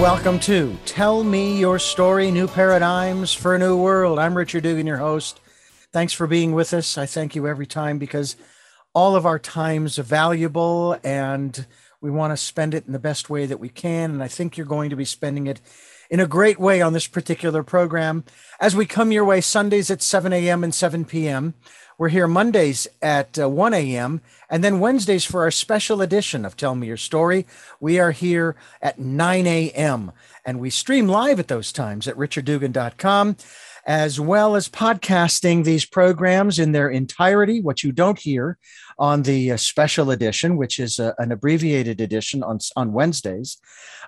welcome to Tell Me Your Story New Paradigms for a New World. I'm Richard Dugan, your host. Thanks for being with us. I thank you every time because all of our time's valuable and we want to spend it in the best way that we can. And I think you're going to be spending it in a great way on this particular program as we come your way Sundays at 7 a.m. and 7 p.m. We're here Mondays at uh, 1 a.m. and then Wednesdays for our special edition of Tell Me Your Story. We are here at 9 a.m. and we stream live at those times at richarddugan.com as well as podcasting these programs in their entirety. What you don't hear on the uh, special edition, which is uh, an abbreviated edition on, on Wednesdays.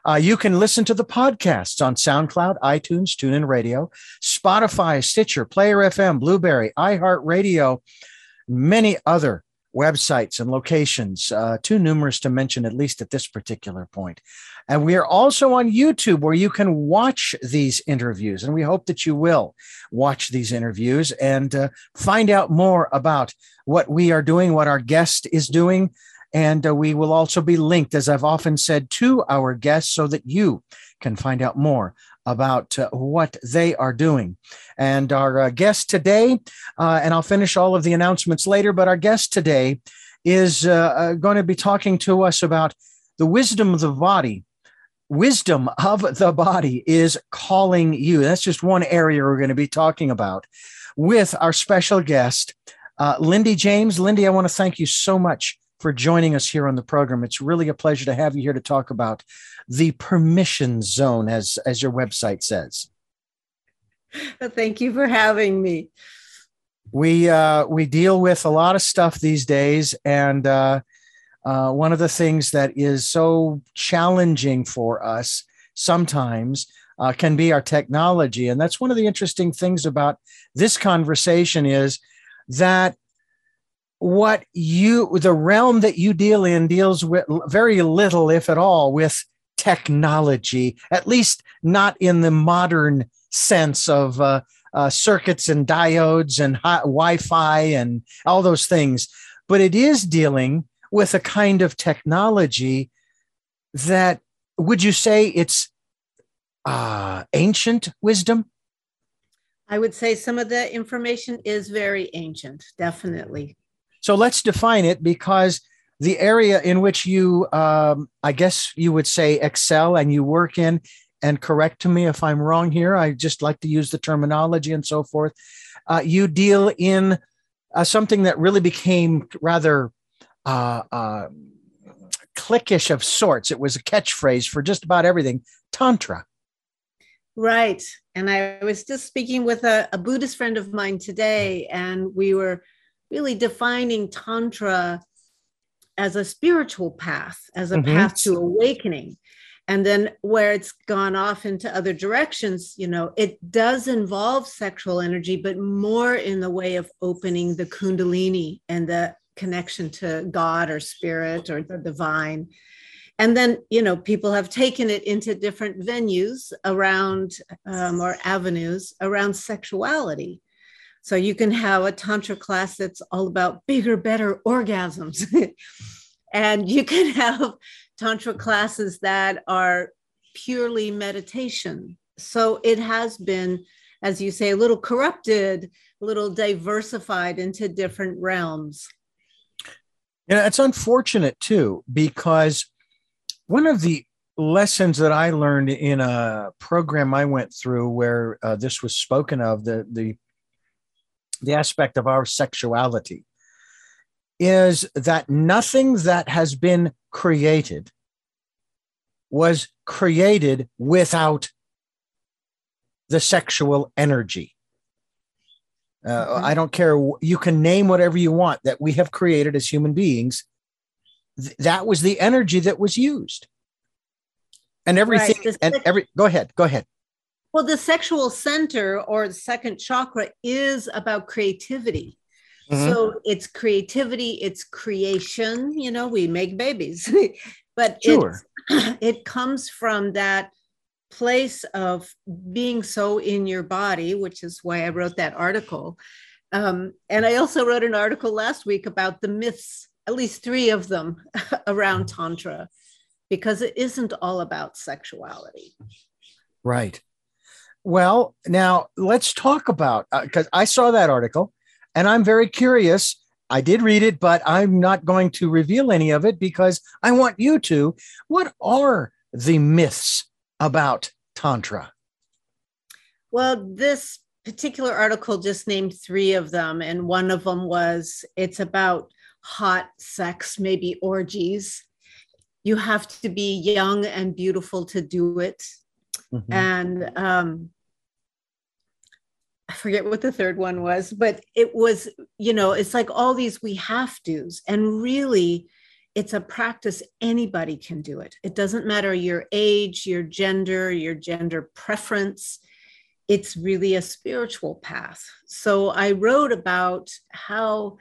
Uh, you can listen to the podcasts on SoundCloud, iTunes, TuneIn Radio, Spotify, Stitcher, Player FM, Blubrry, iHeartRadio, many other websites and locations, uh, too numerous to mention, at least at this particular point. And we are also on YouTube where you can watch these interviews. And we hope that you will watch these interviews and uh, find out more about what we are doing, what our guest is doing. And uh, we will also be linked, as I've often said, to our guests so that you can find out more about uh, what they are doing. And our uh, guest today, uh, and I'll finish all of the announcements later, but our guest today is uh, uh, going to be talking to us about the wisdom of the body. Wisdom of the body is calling you. That's just one area we're going to be talking about with our special guest, uh, Lindy James. Lindy, I want to thank you so much for joining us here on the program. It's really a pleasure to have you here to talk about the permission zone, as as your website says. Well, thank you for having me. We uh, we deal with a lot of stuff these days, and uh, uh, one of the things that is so challenging for us sometimes uh, can be our technology, and that's one of the interesting things about this conversation is that what you the realm that you deal in deals with very little if at all with technology at least not in the modern sense of uh, uh, circuits and diodes and wi-fi and all those things but it is dealing with a kind of technology that would you say it's uh, ancient wisdom I would say some of the information is very ancient, definitely. So let's define it because the area in which you, um, I guess you would say, excel and you work in, and correct me if I'm wrong here. I just like to use the terminology and so forth. Uh, you deal in uh, something that really became rather uh, uh, cliquish of sorts. It was a catchphrase for just about everything Tantra. Right. And I was just speaking with a, a Buddhist friend of mine today, and we were really defining Tantra as a spiritual path, as a mm-hmm. path to awakening. And then where it's gone off into other directions, you know, it does involve sexual energy, but more in the way of opening the Kundalini and the connection to God or spirit or the divine. And then, you know, people have taken it into different venues around um, or avenues around sexuality. So you can have a Tantra class that's all about bigger, better orgasms. and you can have Tantra classes that are purely meditation. So it has been, as you say, a little corrupted, a little diversified into different realms. Yeah, it's unfortunate too, because one of the lessons that I learned in a program I went through where uh, this was spoken of, the, the the aspect of our sexuality is that nothing that has been created was created without the sexual energy. Uh, mm-hmm. I don't care. You can name whatever you want that we have created as human beings. Th- that was the energy that was used. And everything, right. and every, go ahead, go ahead. Well, the sexual center or the second chakra is about creativity. Mm-hmm. So it's creativity, it's creation. You know, we make babies, but sure. it, it comes from that place of being so in your body, which is why I wrote that article. Um, and I also wrote an article last week about the myths, at least three of them around Tantra. because it isn't all about sexuality. Right. Well, now let's talk about because uh, I saw that article and I'm very curious. I did read it, but I'm not going to reveal any of it because I want you to. What are the myths about Tantra? Well, this particular article just named three of them, and one of them was it's about hot sex, maybe orgies. You have to be young and beautiful to do it. Mm-hmm. And um, I forget what the third one was, but it was, you know, it's like all these we have to's. And really, it's a practice anybody can do it. It doesn't matter your age, your gender, your gender preference. It's really a spiritual path. So I wrote about how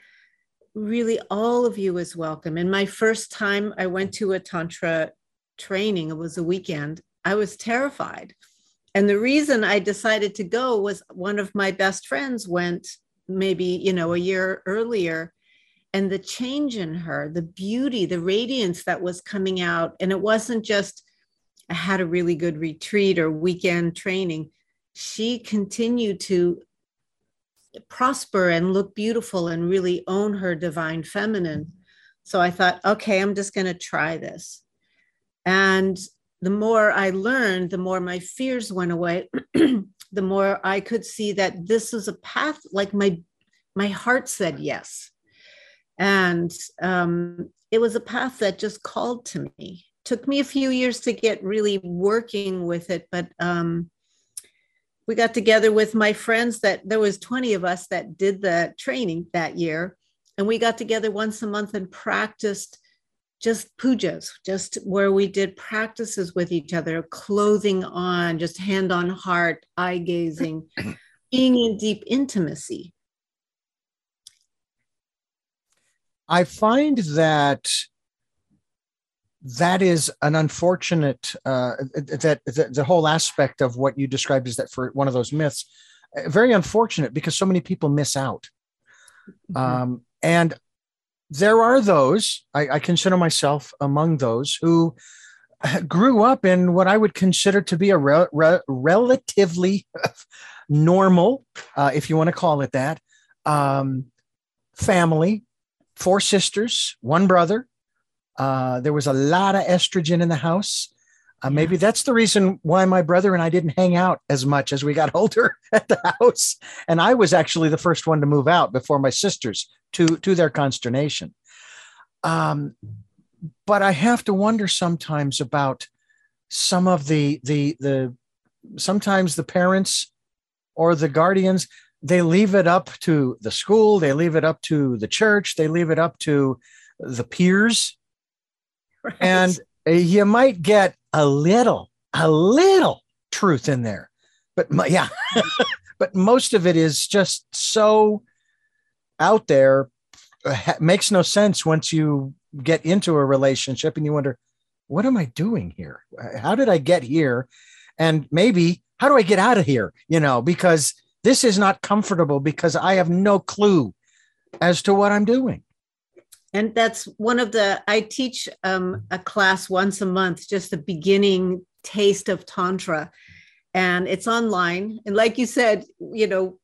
really all of you is welcome. And my first time I went to a Tantra training, it was a weekend, I was terrified. And the reason I decided to go was one of my best friends went maybe, you know, a year earlier. And the change in her, the beauty, the radiance that was coming out. And it wasn't just, I had a really good retreat or weekend training. She continued to prosper and look beautiful and really own her divine feminine. So I thought, okay, I'm just going to try this. And the more I learned, the more my fears went away, the more I could see that this is a path like my my heart said yes. And um, it was a path that just called to me. Took me a few years to get really working with it, but um, we got together with my friends that there was 20 of us that did the training that year and we got together once a month and practiced just pujas just where we did practices with each other clothing on just hand on heart eye gazing being in deep intimacy i find that that is an unfortunate uh, that, that the whole aspect of what you described is that for one of those myths uh, very unfortunate because so many people miss out mm-hmm. um, and there are those I, I, consider myself among those who grew up in what i would consider to be a re- re- relatively normal uh, if you want to call it that um, family four sisters one brother uh, there was a lot of estrogen in the house. Uh, maybe that's the reason why my brother and I didn't hang out as much as we got older at the house. And I was actually the first one to move out before my sisters, to to their consternation. Um, but I have to wonder sometimes about some of the the the sometimes the parents or the guardians they leave it up to the school, they leave it up to the church, they leave it up to the peers right. and you might get a little, a little truth in there, but yeah, but most of it is just so out there, makes no sense once you get into a relationship and you wonder, what am I doing here? How did I get here? And maybe how do I get out of here? You know, because this is not comfortable because I have no clue as to what I'm doing and that's one of the i teach um, a class once a month just a beginning taste of tantra and it's online and like you said you know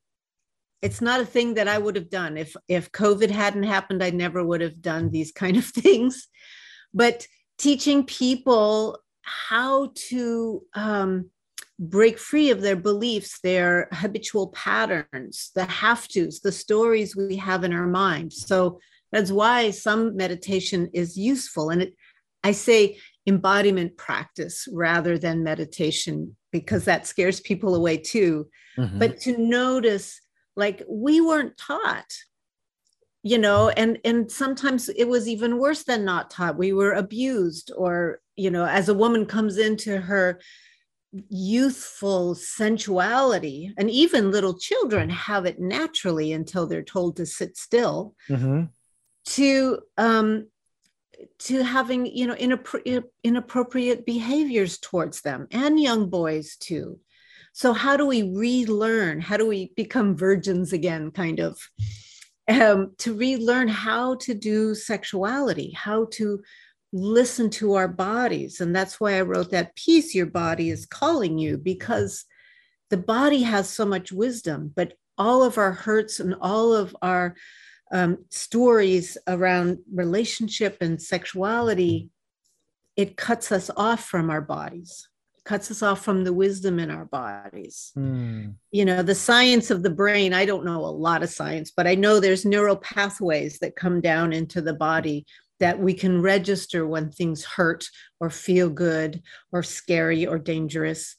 it's not a thing that i would have done if if covid hadn't happened i never would have done these kind of things but teaching people how to um, break free of their beliefs their habitual patterns the have to's the stories we have in our mind so that's why some meditation is useful. And it, I say embodiment practice rather than meditation because that scares people away too. Mm-hmm. But to notice, like, we weren't taught you know and and sometimes it was even worse than not taught. We were abused or you know as a woman comes into her youthful sensuality and even little children have it naturally until they're told to sit still mm-hmm. to um, to having you know inappro- inappropriate behaviors towards them and young boys too so how do we relearn? How do we become virgins again kind of? Um, to relearn how to do sexuality how to listen to our bodies. And that's why I wrote that piece, Your Body is Calling You, because the body has so much wisdom, but all of our hurts and all of our um, stories around relationship and sexuality, it cuts us off from our bodies cuts us off from the wisdom in our bodies. Mm. You know, the science of the brain, I don't know a lot of science, but I know there's neural pathways that come down into the body that we can register when things hurt or feel good or scary or dangerous.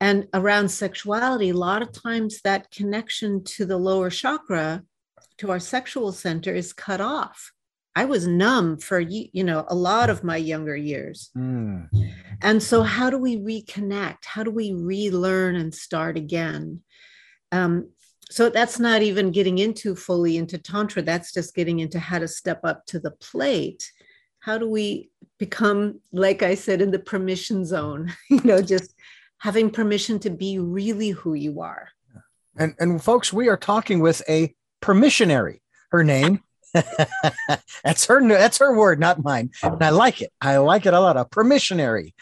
And around sexuality, a lot of times that connection to the lower chakra, to our sexual center, is cut off. I was numb for you know a lot of my younger years. Mm. And so how do we reconnect? How do we relearn and start again? Um, so that's not even getting into fully into tantra that's just getting into how to step up to the plate how do we become like i said in the permission zone you know just having permission to be really who you are and and folks we are talking with a permissionary her name that's her that's her word not mine. And i like it. I like it a lot a permissionary.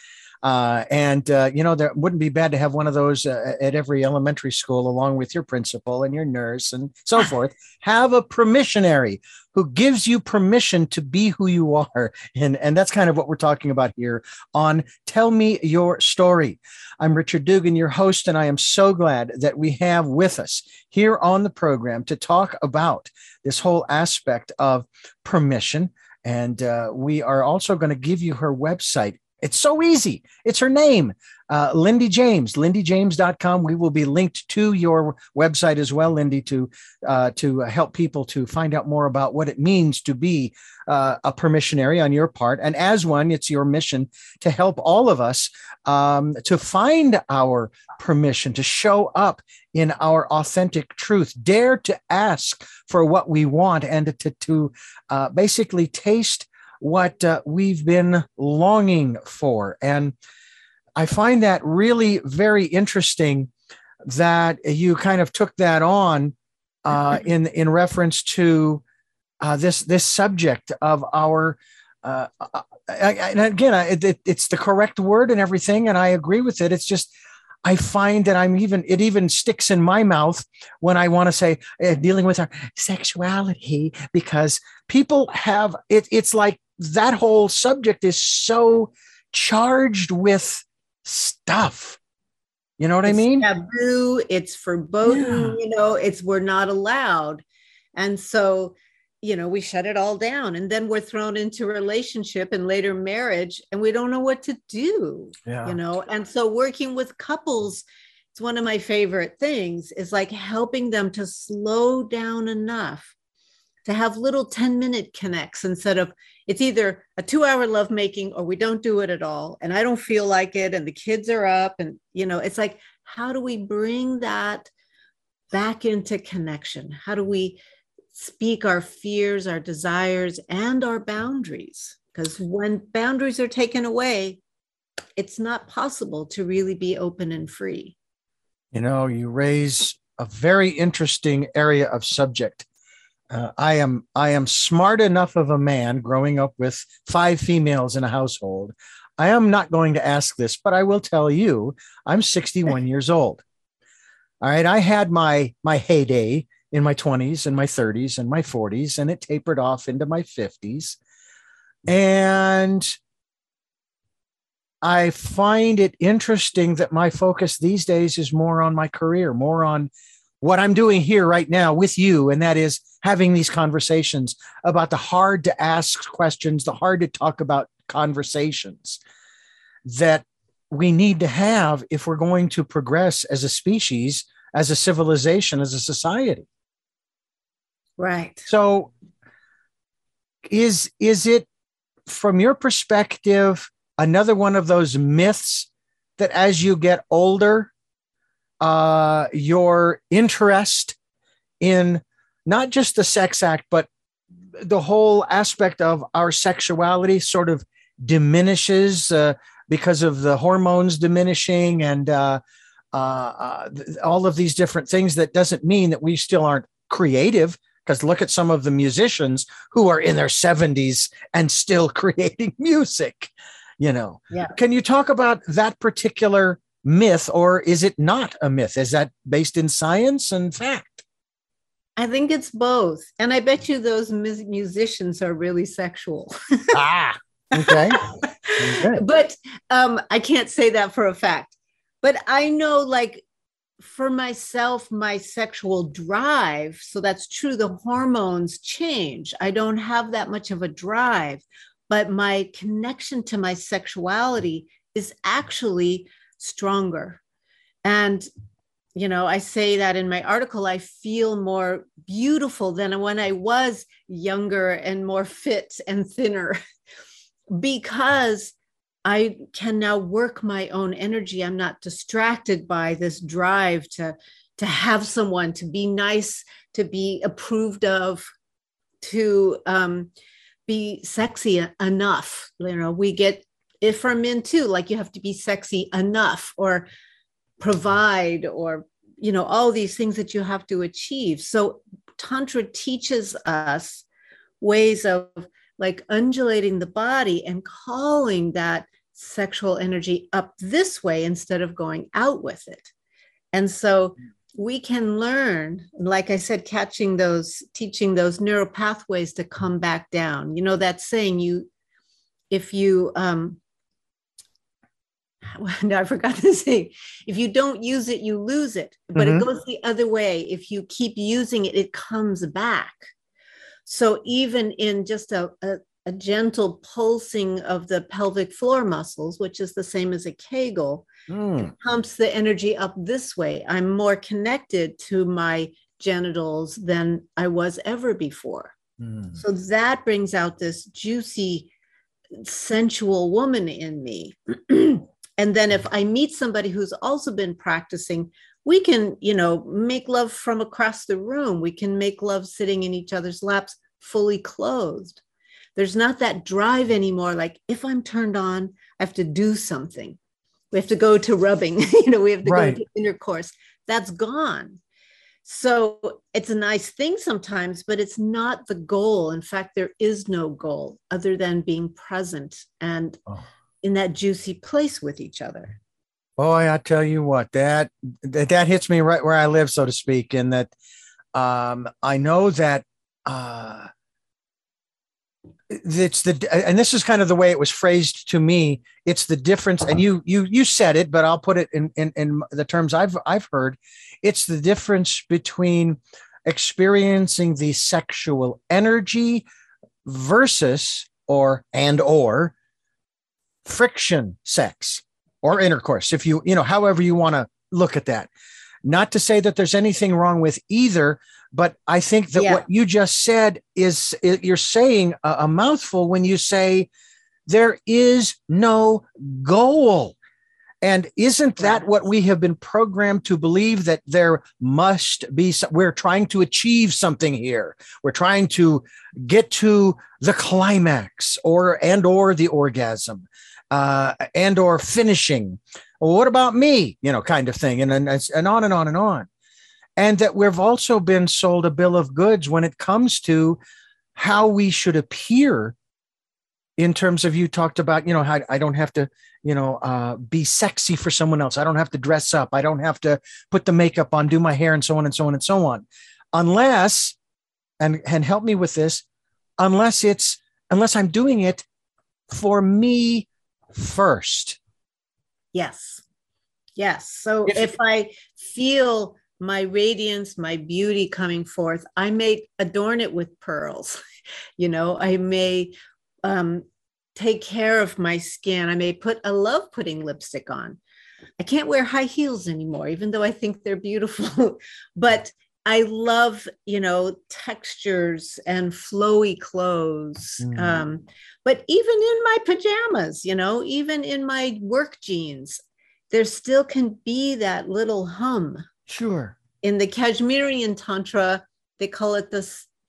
Uh, and uh, you know, there wouldn't be bad to have one of those uh, at every elementary school, along with your principal and your nurse and so forth. Have a permissionary who gives you permission to be who you are, and and that's kind of what we're talking about here on Tell Me Your Story. I'm Richard Dugan, your host, and I am so glad that we have with us here on the program to talk about this whole aspect of permission. And uh, we are also going to give you her website, it's so easy. It's her name, uh, Lindy James, lindyjames.com. We will be linked to your website as well, Lindy, to uh, to help people to find out more about what it means to be uh, a permissionary on your part. And as one, it's your mission to help all of us um, to find our permission, to show up in our authentic truth, dare to ask for what we want, and to, to uh, basically taste what uh, we've been longing for. And I find that really very interesting that you kind of took that on uh, in in reference to uh, this this subject of our. Uh, uh, and again, it, it, it's the correct word and everything, and I agree with it. It's just I find that I'm even it even sticks in my mouth when I want to say uh, dealing with our sexuality because people have it. It's like that whole subject is so charged with stuff. You know what it's I mean? Taboo. It's forbidden. Yeah. You know, it's we're not allowed, and so you know we shut it all down, and then we're thrown into relationship and later marriage, and we don't know what to do. Yeah. You know, and so working with couples, it's one of my favorite things. Is like helping them to slow down enough to have little 10 minute connects instead of it's either a two hour lovemaking or we don't do it at all and i don't feel like it and the kids are up and you know it's like how do we bring that back into connection how do we speak our fears our desires and our boundaries because when boundaries are taken away it's not possible to really be open and free you know you raise a very interesting area of subject uh, I am I am smart enough of a man growing up with five females in a household. I am not going to ask this, but I will tell you, I'm 61 years old. All right, I had my my heyday in my 20s and my 30s and my 40s, and it tapered off into my 50s. And I find it interesting that my focus these days is more on my career, more on what I'm doing here right now with you, and that is having these conversations about the hard to ask questions, the hard to talk about conversations that we need to have if we're going to progress as a species, as a civilization, as a society. Right. So is is it from your perspective another one of those myths that as you get older uh, your interest in not just the sex act, but the whole aspect of our sexuality sort of diminishes uh, because of the hormones diminishing and uh, uh, uh all of these different things. That doesn't mean that we still aren't creative because look at some of the musicians who are in their 70s and still creating music you know Yeah. can you talk about that particular myth or is it not a myth is that based in science and fact I think it's both. And I bet you those mus- musicians are really sexual. ah okay Okay. but um, I can't say that for a fact. But I know, like, for myself, my sexual drive, so that's true, the hormones change. I don't have that much of a drive, but my connection to my sexuality is actually stronger. And you know, I say that in my article, I feel more beautiful than when I was younger and more fit and thinner because I can now work my own energy. I'm not distracted by this drive to, to have someone, to be nice, to be approved of, to um, be sexy enough. You know, we get it from men too, like you have to be sexy enough or provide or you know all these things that you have to achieve so tantra teaches us ways of like undulating the body and calling that sexual energy up this way instead of going out with it and so we can learn like i said catching those teaching those neural pathways to come back down you know that saying you if you um no, I forgot to say, if you don't use it, you lose it. But Mhm. it goes the other way. If you keep using it, it comes back. So even in just a, a, a gentle pulsing of the pelvic floor muscles, which is the same as a Kegel, Hmm. pumps the energy up this way. I'm more connected to my genitals than I was ever before. Hmm. So that brings out this juicy, sensual woman in me. and then if I meet somebody who's also been practicing, we can, you know, make love from across the room. We can make love sitting in each other's laps, fully clothed. There's not that drive anymore. Like if I'm turned on, I have to do something. We have to go to rubbing, you know, we have to Right. go to intercourse. That's gone. So it's a nice thing sometimes, but it's not the goal. In fact, there is no goal other than being present and Oh. in that juicy place with each other. Boy, I tell you what, that that, that hits me right where I live, so to speak, in that um, I know that uh, it's the and this is kind of the way it was phrased to me. It's the difference, and you you you said it, but I'll put it in in, in the terms I've I've heard. It's the difference between experiencing the sexual energy versus or and or friction sex or intercourse if you you know however you want to look at that not to say that there's anything wrong with either but i think that Yeah. what you just said is i- you're saying a, a mouthful when you say there is no goal and isn't that what we have been programmed to believe that there must be some, we're trying to achieve something here we're trying to get to the climax or and or the orgasm uh, and or finishing. Well, what about me? You know, kind of thing, and and and on and on and on. And that we've also been sold a bill of goods when it comes to how we should appear. In terms of you talked about, you know, how I don't have to, you know, uh, be sexy for someone else. I don't have to dress up. I don't have to put the makeup on, do my hair, and so on and so on and so on, unless, and and help me with this, unless it's unless I'm doing it for me first. Yes. Yes. So If- if, I feel my radiance, my beauty coming forth, I may adorn it with pearls. You know, I may um, take care of my skin. I may put, I love putting lipstick on. I can't wear high heels anymore, even though I think they're beautiful. but I love, you know, textures and flowy clothes. Mm. Um, but even in my pajamas, you know, even in my work jeans, there still can be that little hum. Sure. In the Kashmirian Tantra, they call it the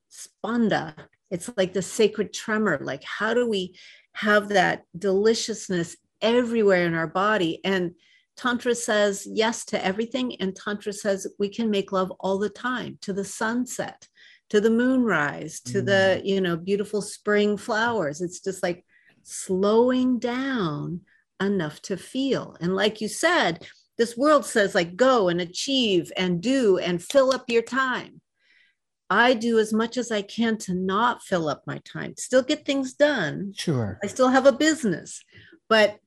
spanda. It's like the sacred tremor. Like, how do we have that deliciousness everywhere in our body? And Tantra says yes to everything. And Tantra says we can make love all the time to the sunset, to the moonrise to mm. the you know beautiful spring flowers it's just like slowing down enough to feel and like you said this world says like go and achieve and do and fill up your time i do as much as i can to not fill up my time still get things done sure i still have a business but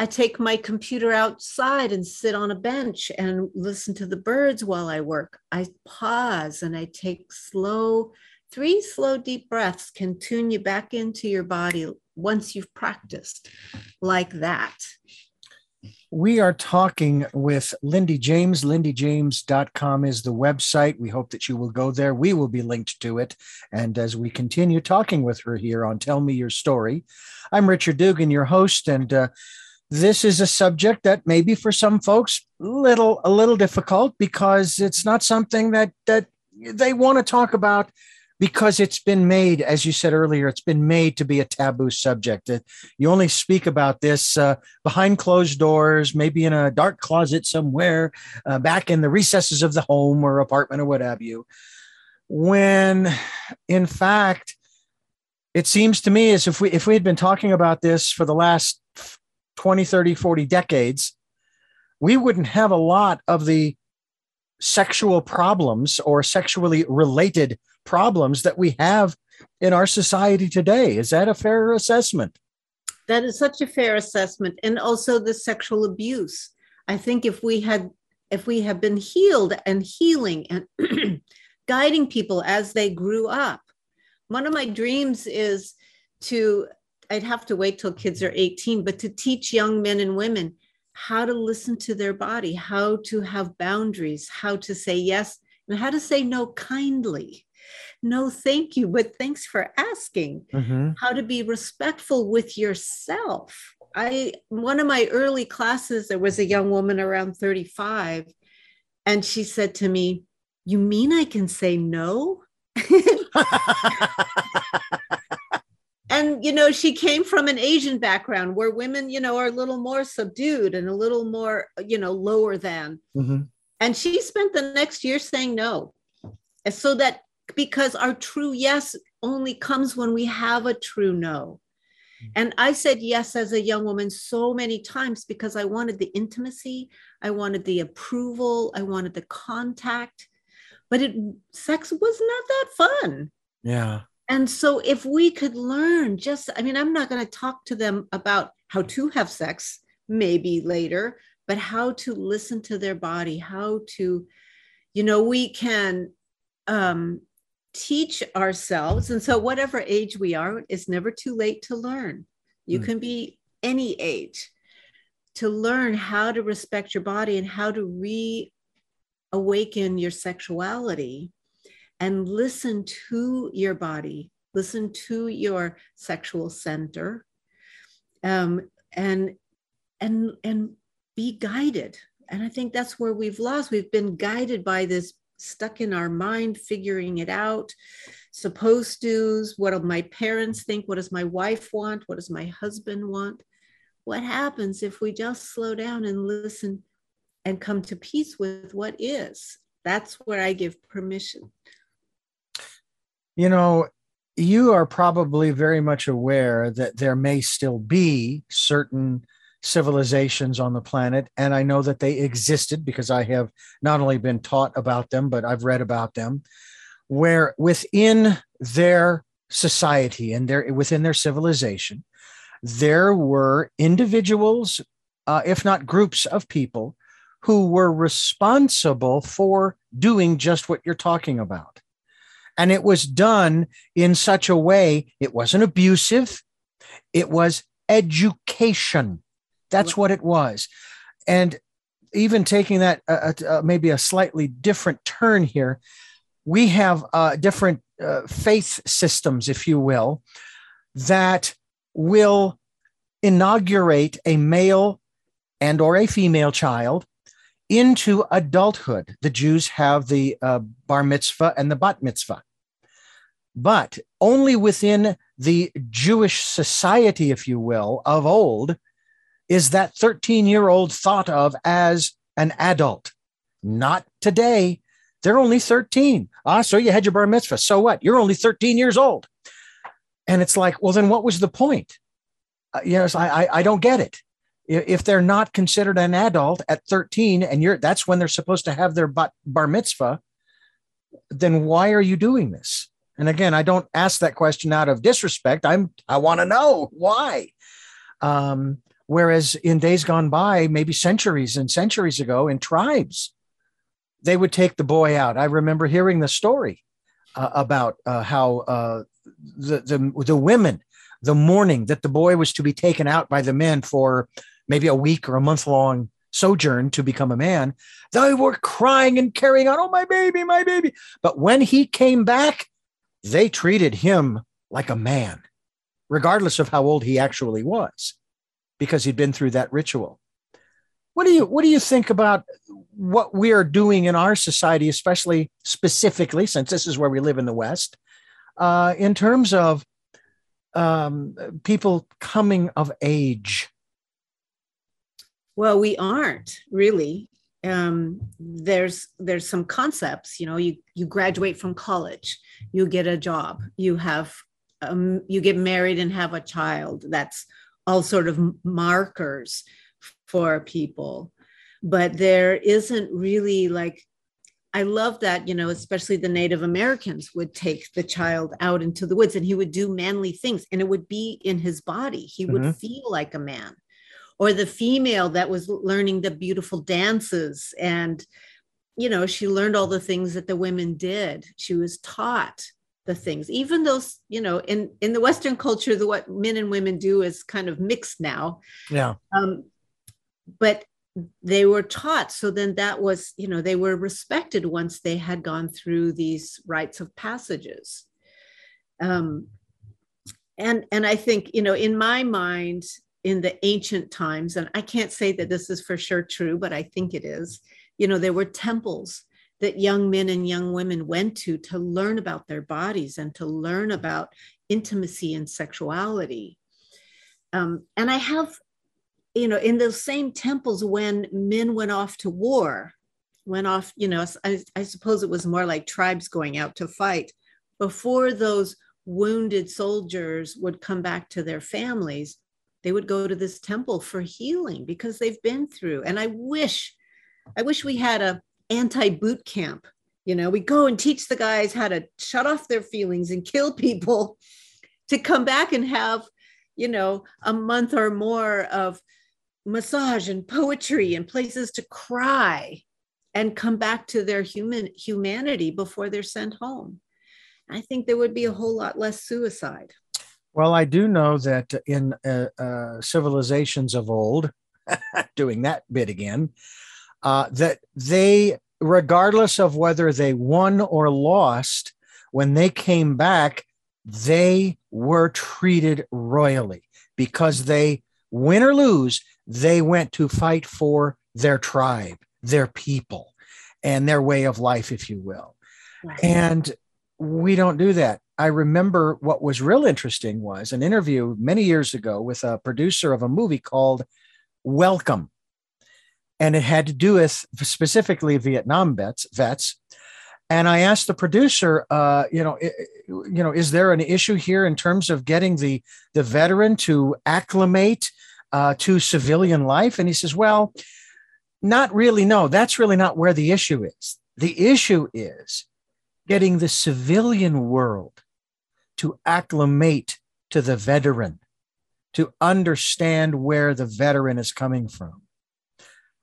I take my computer outside and sit on a bench and listen to the birds while I work. I pause and I take slow, three slow, deep breaths can tune you back into your body once you've practiced like that. We are talking with Lindy James. LindyJames.com is the website. We hope that you will go there. We will be linked to it. And as we continue talking with her here on Tell Me Your Story, I'm Richard Dugan, your host. And uh, this is a subject that maybe for some folks little a little difficult because it's not something that that they want to talk about because it's been made as you said earlier it's been made to be a taboo subject. You only speak about this uh, behind closed doors maybe in a dark closet somewhere uh, back in the recesses of the home or apartment or what have you. When in fact it seems to me as if we if we had been talking about this for the last 20, 30, 40 decades, we wouldn't have a lot of the sexual problems or sexually related problems that we have in our society today. Is that a fair assessment? That is such a fair assessment. And also the sexual abuse. I think if we had if we have been healed and healing and guiding people as they grew up. One of my dreams is to I'd have to wait till kids are 18, but to teach young men and women how to listen to their body, how to have boundaries, how to say yes, and how to say no kindly. No, thank you, but thanks for asking. Mm-hmm. How to be respectful with yourself. I one of my early classes, there was a young woman around 35, and she said to me, You mean I can say no? and you know she came from an asian background where women you know are a little more subdued and a little more you know lower than. Mm-hmm. and she spent the next year saying no. And so that because our true yes only comes when we have a true no. Mm-hmm. and i said yes as a young woman so many times because i wanted the intimacy i wanted the approval i wanted the contact. But it sex was not that fun. Yeah and so, if we could learn just, I mean, I'm not going to talk to them about how to have sex, maybe later, but how to listen to their body, how to, you know, we can um, teach ourselves. And so, whatever age we are, it's never too late to learn. You mm. can be any age to learn how to respect your body and how to reawaken your sexuality and listen to your body, listen to your sexual center, um, and and and be guided. And I think that's where we've lost. We've been guided by this stuck in our mind, figuring it out. Supposed to's. What do my parents think? What does my wife want? What does my husband want? What happens if we just slow down and listen and come to peace with what is? That's where I give permission you know, you are probably very much aware that there may still be certain civilizations on the planet. And I know that they existed because I have not only been taught about them, but I've read about them, where within their society and their within their civilization, there were individuals, uh, if not groups of people, who were responsible for doing just what you're talking about. And it was done in such a way, it wasn't abusive, it was education. That's what it was. And even taking that uh, uh, maybe a slightly different turn here, we have uh, different uh, faith systems, if you will, that will inaugurate a male and or a female child into adulthood. The Jews have the uh, bar mitzvah and the bat mitzvah but only within the Jewish society, if you will, of old, is that 13 year old thought of as an adult. Not today. They're only 13. Ah, so you had your bar mitzvah. So what? You're only 13 years old. And it's like, well, then what was the point? Uh, yes, I, I, I don't get it. If they're not considered an adult at 13 and you're that's when they're supposed to have their bar mitzvah, then why are you doing this? And again, I don't ask that question out of disrespect. I'm I want to know why. Um, whereas in days gone by, maybe centuries and centuries ago, in tribes, they would take the boy out. I remember hearing the story uh, about uh, how uh, the, the the women, the morning that the boy was to be taken out by the men for maybe a week or a month long sojourn to become a man, they were crying and carrying on, oh, my baby, my baby. But when he came back, they treated him like a man, regardless of how old he actually was, because he'd been through that ritual. What do you what do you think about what we are doing in our society, especially specifically since this is where we live in the West, uh, in terms of um, people coming of age? Well, we aren't really. Um, there's there's some concepts. You know, you you graduate from college, you get a job, you have um, you get married and have a child. That's all sort of markers for people. But there isn't really like I love that, you know, especially the Native Americans would take the child out into the woods and he would do manly things and it would be in his body. He would mm-hmm. feel like a man or the female that was learning the beautiful dances. And you know she learned all the things that the women did. She was taught the things even those you know in in the western culture the what men and women do is kind of mixed now. Yeah. Um but they were taught. So then that was you know they were respected once they had gone through these rites of passages. Um and and i think you know in my mind in the ancient times, and I can't say that this is for sure true, but I think it is, you know, there were temples that young men and young women went to to learn about their bodies and to learn about intimacy and sexuality. Um, and I have, you know, in those same temples when men went off to war, went off, you know, I, I suppose it was more like tribes going out to fight. Before those wounded soldiers would come back to their families, they would go to this temple for healing because they've been through. And i wish i wish we had a anti-boot camp. You know we go and teach the guys how to shut off their feelings and kill people to come back and have you know a month or more of massage and poetry and places to cry and come back to their human humanity before they're sent home. I think there would be a whole lot less suicide well, I do know that in uh, uh, civilizations of old, doing that bit again, uh, that they, regardless of whether they won or lost, when they came back, they were treated royally because they, win or lose, they went to fight for their tribe, their people, and their way of life, if you will. And we don't do that. I remember what was real interesting was an interview many years ago with a producer of a movie called Welcome. And it had to do with specifically Vietnam vets, vets. And I asked the producer, uh, you know, you know, is there an issue here in terms of getting the the veteran to acclimate uh, to civilian life? And he says, well, not really. No, that's really not where the issue is. The issue is getting the civilian world to acclimate to the veteran, to understand where the veteran is coming from.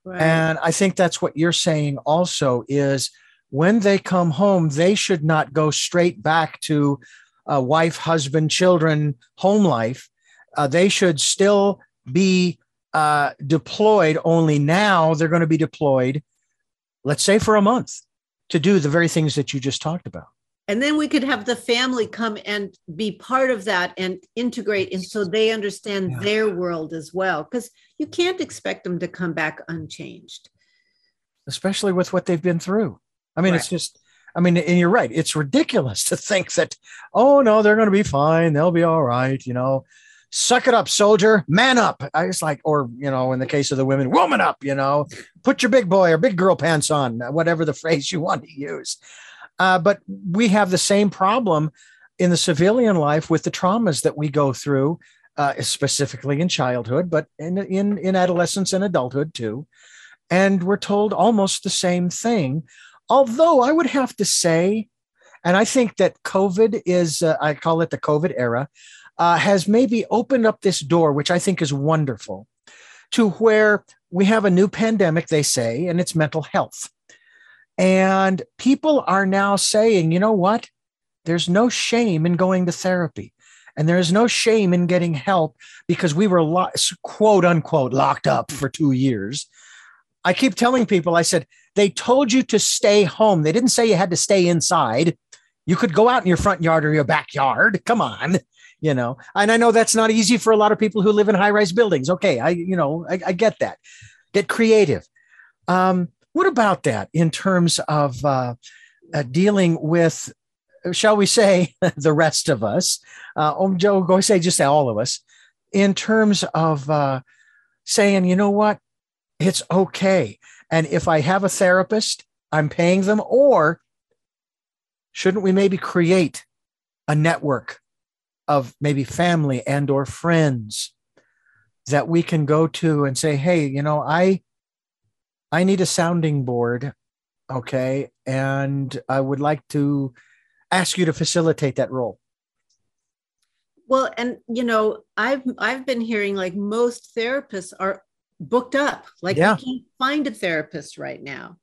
Right. And I think that's what you're saying also is when they come home, they should not go straight back to a wife, husband, children, home life. Uh, they should still be uh, deployed, only now they're going to be deployed, let's say for a month, to do the very things that you just talked about and then we could have the family come and be part of that and integrate and so they understand yeah. their world as well because you can't expect them to come back unchanged especially with what they've been through i mean right. it's just i mean and you're right it's ridiculous to think that oh no they're going to be fine they'll be all right you know suck it up, soldier, man up. I was like, or, you know, in the case of the women, woman up, you know, put your big boy or big girl pants on, whatever the phrase you want to use. Uh, but we have the same problem in the civilian life with the traumas that we go through, uh, specifically in childhood, but in, in, in adolescence and adulthood too. And we're told almost the same thing. Although I would have to say, and I think that COVID is, uh, I call it the COVID era uh, has maybe opened up this door, which I think is wonderful, to where we have a new pandemic, they say, and it's mental health. And people are now saying, you know what? There's no shame in going to therapy. And there is no shame in getting help because we were, lo- quote unquote, locked up for two years. I keep telling people, I said, they told you to stay home. They didn't say you had to stay inside. You could go out in your front yard or your backyard. Come on you know and i know that's not easy for a lot of people who live in high rise buildings okay i you know I, I, get that get creative um, what about that in terms of uh, uh, dealing with shall we say the rest of us? Uh, oh, joe go say just say all of us. In terms of uh, saying you know what? It's okay. And if i have a therapist i'm paying them or shouldn't we maybe create a network of maybe family and or friends that we can go to and say hey you know i i need a sounding board okay and i would like to ask you to facilitate that role well and you know i've i've been hearing like most therapists are booked up like yeah. you can't find a therapist right now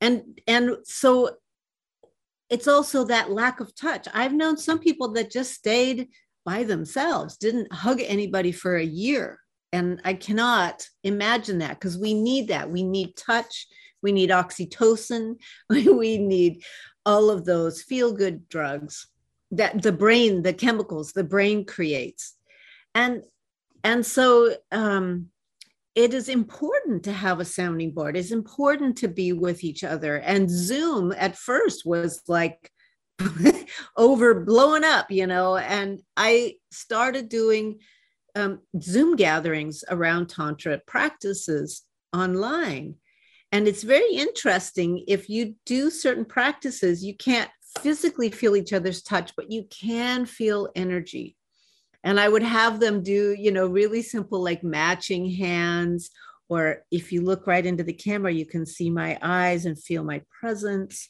and and so it's also that lack of touch. I've known some people that just stayed by themselves, didn't hug anybody for a year. And I cannot imagine that because we need that. We need touch, we need oxytocin, we need all of those feel good drugs that the brain, the chemicals the brain creates. And and so um, it is important to have a sounding board. It's important to be with each other. And Zoom at first was like over blowing up, you know, and I started doing um, Zoom gatherings around Tantra practices online. And it's very interesting. If you do certain practices, you can't physically feel each other's touch, but you can feel energy and i would have them do you know really simple like matching hands or if you look right into the camera you can see my eyes and feel my presence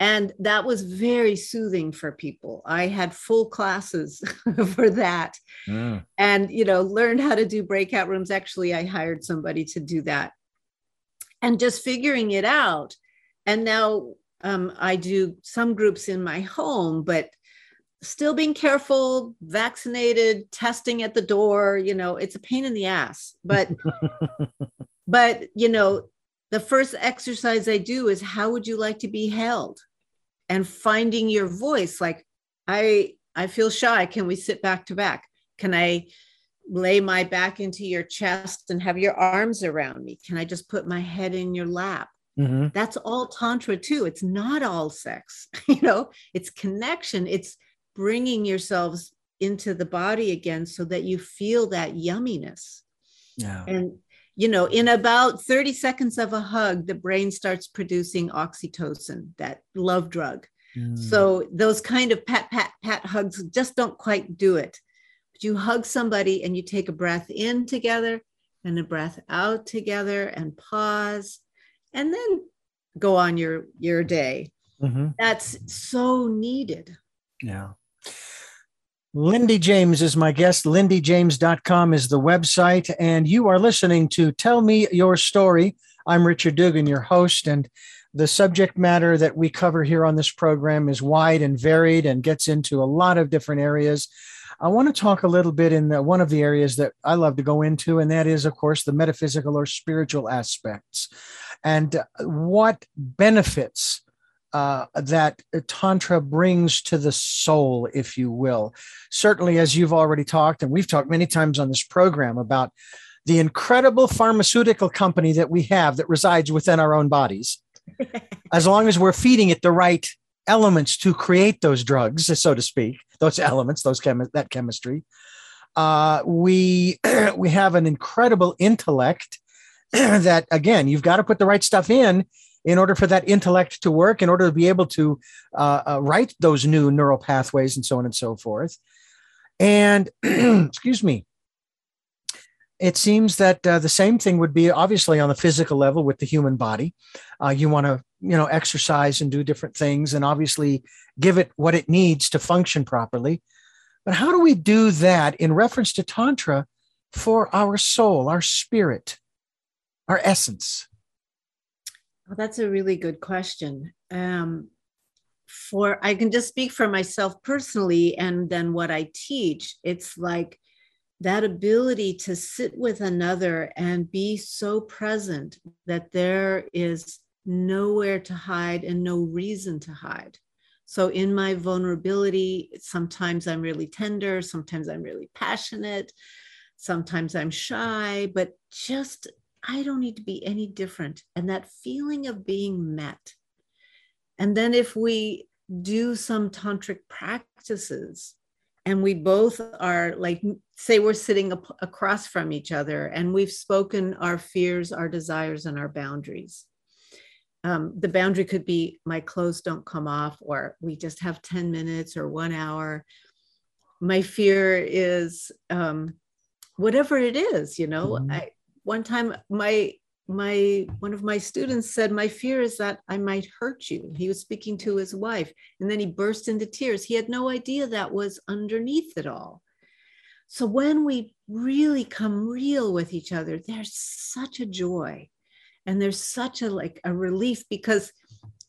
and that was very soothing for people. I had full classes for that. Mm. and you know learned how to do breakout rooms. Actually i hired somebody to do that. And just figuring it out. And now um, i do some groups in my home but still being careful, vaccinated, testing at the door, you know, it's a pain in the ass. But but you know, the first exercise I do is how would you like to be held? And finding your voice like I I feel shy. Can we sit back to back? Can I lay my back into your chest and have your arms around me? Can I just put my head in your lap? Mm-hmm. That's all tantra too. It's not all sex, you know. It's connection. It's bringing yourselves into the body again so that you feel that yumminess. Yeah. And you know, in about 30 seconds of a hug, the brain starts producing oxytocin, that love drug. Mm. So those kind of pat, pat, pat hugs just don't quite do it. But you hug somebody and you take a breath in together and a breath out together and pause and then go on your your day. Mm-hmm. That's so needed. Yeah. Lindy James is my guest. LindyJames.com is the website. And you are listening to Tell Me Your Story. I'm Richard Dugan, your host. And the subject matter that we cover here on this program is wide and varied and gets into a lot of different areas. I want to talk a little bit in the, one of the areas that I love to go into, and that is, of course, the metaphysical or spiritual aspects and what benefits uh, that Tantra brings to the soul, if you will. Certainly, as you've already talked, and we've talked many times on this program about the incredible pharmaceutical company that we have that resides within our own bodies, as long as we're feeding it the right elements to create those drugs, so to speak, those elements, those chemi- that chemistry. Uh, we we have an incredible intellect that again you've got to put the right stuff in in order for that intellect to work, in order to be able to uh, uh, write those new neural pathways and so on and so forth. And excuse me, it seems that uh, the same thing would be obviously on the physical level with the human body. Uh, you want to, you know, exercise and do different things, and obviously give it what it needs to function properly. But how do we do that in reference to tantra for our soul, our spirit, our essence? Well, that's a really good question. Um, for I can just speak for myself personally, and then what I teach. It's like that ability to sit with another and be so present that there is nowhere to hide and no reason to hide. So, in my vulnerability, sometimes I'm really tender, sometimes I'm really passionate, sometimes I'm shy, but just I don't need to be any different. And that feeling of being met. And then if we do some tantric practices and we both are like, say, we're sitting ap- across from each other and we've spoken our fears, our desires, and our boundaries. Um, the boundary could be my clothes don't come off, or we just have 10 minutes or one hour. My fear is um, whatever it is, you know, mm-hmm. I, one time my my one of my students said my fear is that i might hurt you. He was speaking to his wife and then he burst into tears. He had no idea that was underneath it all. So when we really come real with each other there's such a joy and there's such a like a relief because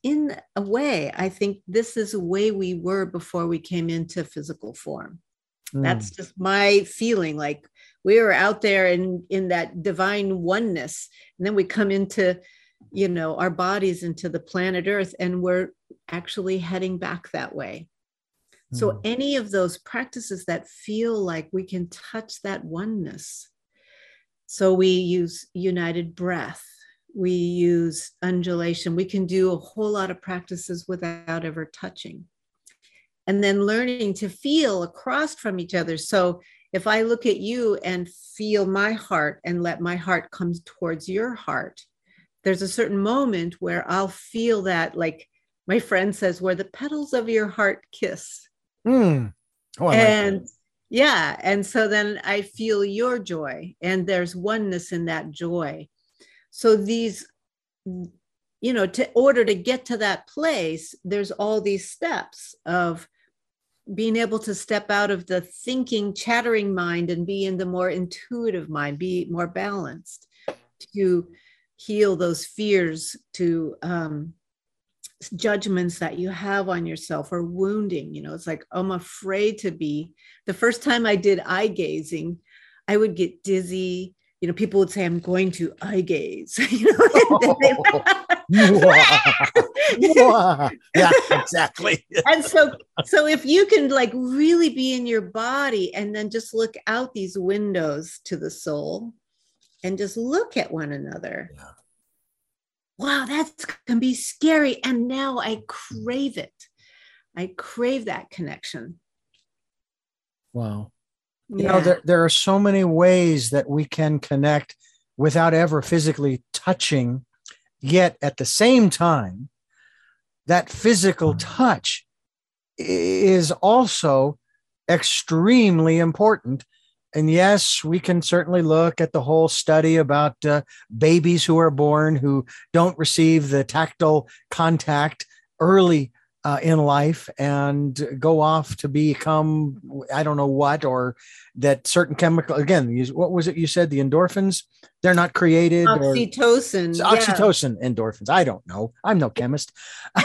in a way i think this is the way we were before we came into physical form. Mm. that's just my feeling like we are out there in in that divine oneness. And then we come into you know our bodies into the planet earth and we're actually heading back that way. Mm. so hmm. any of those practices that feel like we can touch that oneness. So we use united breath. We use undulation. We can do a whole lot of practices without ever touching. And then learning to feel across from each other. So if I look at you and feel my heart and let my heart come towards your heart, there's a certain moment where I'll feel that, like my friend says, where the petals of your heart kiss. Mm. Oh, and like yeah. And so then I feel your joy, and there's oneness in that joy. So these, you know, to order to get to that place, there's all these steps of being able to step out of the thinking, chattering mind and be in the more intuitive mind, be more balanced, to heal those fears, to um, judgments that you have on yourself or wounding. You know, it's like, I'm afraid to be. The first time I did eye gazing, I would get dizzy. You know, people would say, I'm going to eye gaze. you know, yeah, exactly. and so, so if you can like really be in your body and then just look out these windows to the soul and just look at one another. Yeah. Wow, that's can be scary. And now I crave it. I crave that connection. Wow. Yeah. You know, there, there are so many ways that we can connect without ever physically touching Yet at the same time, that physical hmm. touch is also extremely important. And yes, we can certainly look at the whole study about uh, babies who are born who don't receive the tactile contact early uh, in life and go off to become I don't know what or that certain chemical again what was it you said the endorphins? They're not created oxytocin or, oxytocin yeah. endorphins. I don't know. I'm no chemist.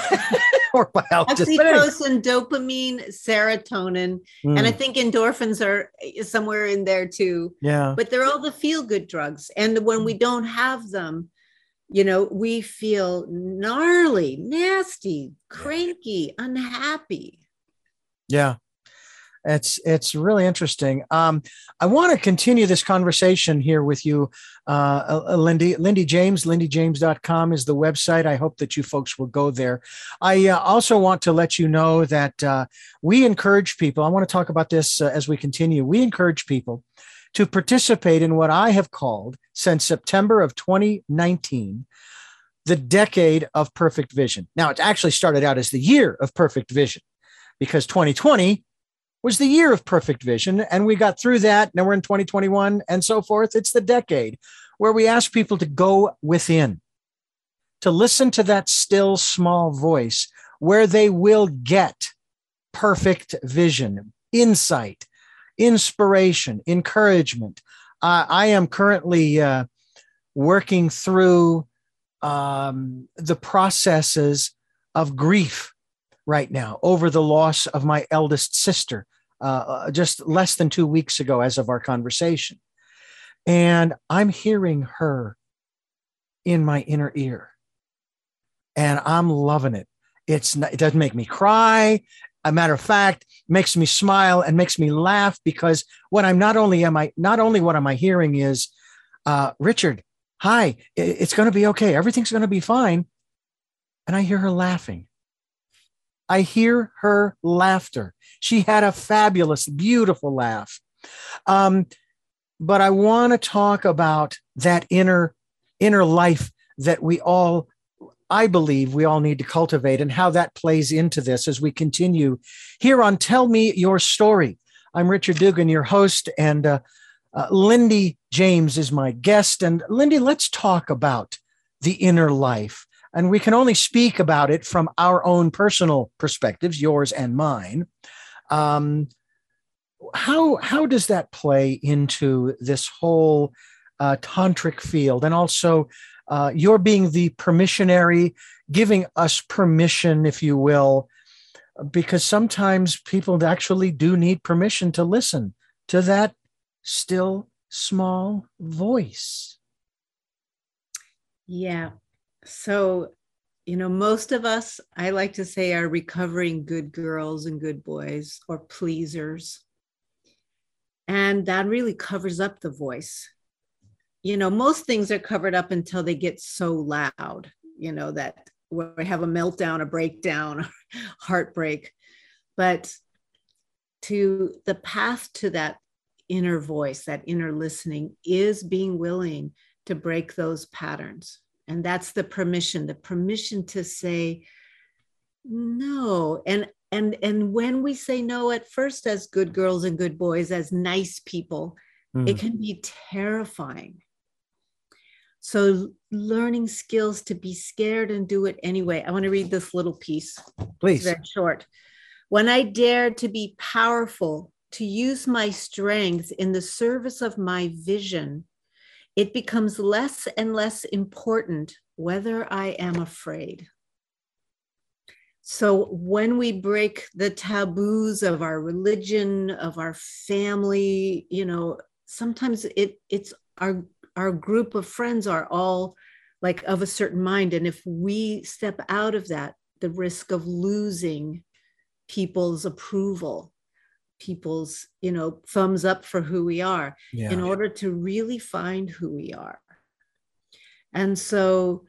Or biologist oxytocin dopamine serotonin. Mm. and I hmm. think endorphins are somewhere in there too. Yeah. But they're all the feel good drugs. And when we don't have them you know, we feel gnarly, nasty, cranky, unhappy. Yeah. It's it's really interesting. Um, I want to continue this conversation here with you, uh, uh, Lindy. Lindy James, lindyjames.com is the website. I hope that you folks will go there. I uh, also want to let you know that uh, we encourage people. I want to talk about this uh, as we continue. We encourage people to participate in what I have called since September of 2019 the decade of perfect vision. Now, it actually started out as the year of perfect vision because 2020 was the year of perfect vision. And we got through that. Now we're in 2021 and so forth. It's the decade where we ask people to go within, to listen to that still small voice where they will get perfect vision, insight, inspiration, encouragement. Uh, I am currently uh, working through um, the processes of grief right now over the loss of my eldest sister uh, uh, just less than two weeks ago, as of our conversation. And I'm hearing her in my inner ear. And I'm loving it. It's not, it doesn't make me cry. A matter of fact, makes me smile and makes me laugh because what I'm not only am I not only what am I hearing is, uh, Richard, hi, it's going to be okay. Everything's going to be fine. And I hear her laughing. I hear her laughter. She had a fabulous, beautiful laugh. Um, but I want to talk about that inner inner life that we all I believe we all need to cultivate and how that plays into this as we continue here on Tell Me Your Story. I'm Richard Dugan, your host, and uh, uh, Lindy James is my guest. And Lindy, let's talk about the inner life and we can only speak about it from our own personal perspectives, yours and mine. Um, how how does that play into this whole uh, tantric field, and also uh, you're being the permissionary, giving us permission, if you will, because sometimes people actually do need permission to listen to that still small voice. Yeah, so, you know, most of us, I like to say, are recovering good girls and good boys or pleasers. And that really covers up the voice. You know, most things are covered up until they get so loud, you know, that we have a meltdown, a breakdown, heartbreak. But to the path to that inner voice, that inner listening, is being willing to break those patterns and that's the permission the permission to say no and and and when we say no at first as good girls and good boys as nice people mm. it can be terrifying so learning skills to be scared and do it anyway. I want to read this little piece. Please. it's very short. When i dared to be powerful to use my strength in the service of my vision it becomes less and less important whether I am afraid. So when we break the taboos of our religion, of our family, you know, sometimes it it's our our group of friends are all like of a certain mind and if we step out of that the risk of losing people's approval people's you know thumbs up for who we are yeah. in order to really find who we are and so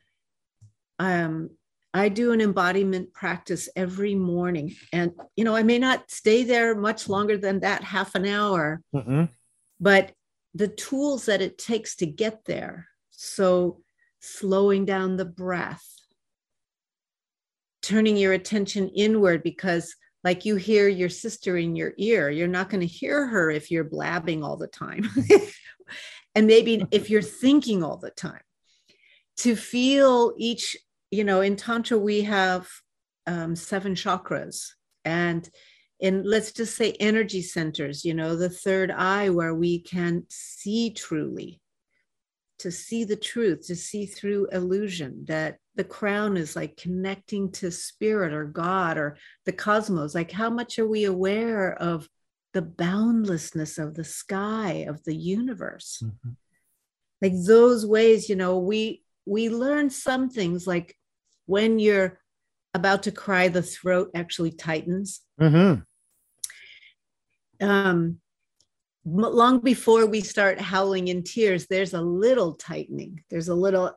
um, i do an embodiment practice every morning and you know i may not stay there much longer than that half an hour mm-hmm. but the tools that it takes to get there. So slowing down the breath turning your attention inward because like you hear your sister in your ear you're not going to hear her if you're blabbing all the time. And maybe if you're thinking all the time. To feel each you know in tantra we have um, seven chakras and in let's just say energy centers you know the third eye where we can see truly to see the truth to see through illusion that the crown is like connecting to spirit or God or the cosmos. Like, how much are we aware of the boundlessness of the sky, of the universe? Mm-hmm. Like those ways, you know, we we learn some things like when you're about to cry, the throat actually tightens. Mm-hmm. Um, long before we start howling in tears, there's a little tightening. There's a little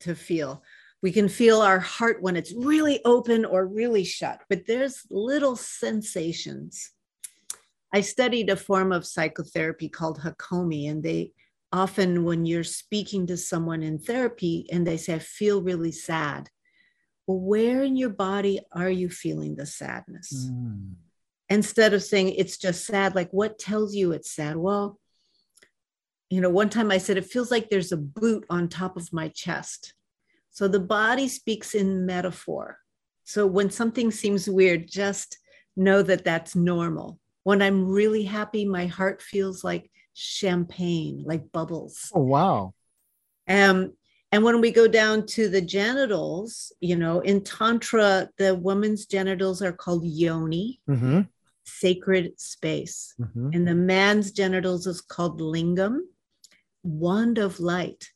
to feel. We can feel our heart when it's really open or really shut, but there's little sensations. I studied a form of psychotherapy called Hakomi, and they often, when you're speaking to someone in therapy and they say, I feel really sad, well, where in your body are you feeling the sadness? Mm instead of saying it's just sad like what tells you it's sad? Well you know one time i said it feels like there's a boot on top of my chest. So the body speaks in metaphor. So when something seems weird just know that that's normal. When i'm really happy my heart feels like champagne like bubbles. Oh wow. Um and when we go down to the genitals, you know, in Tantra, the woman's genitals are called yoni. Mm-hmm sacred space. Mm-hmm. And the man's genitals is called lingam, wand of light.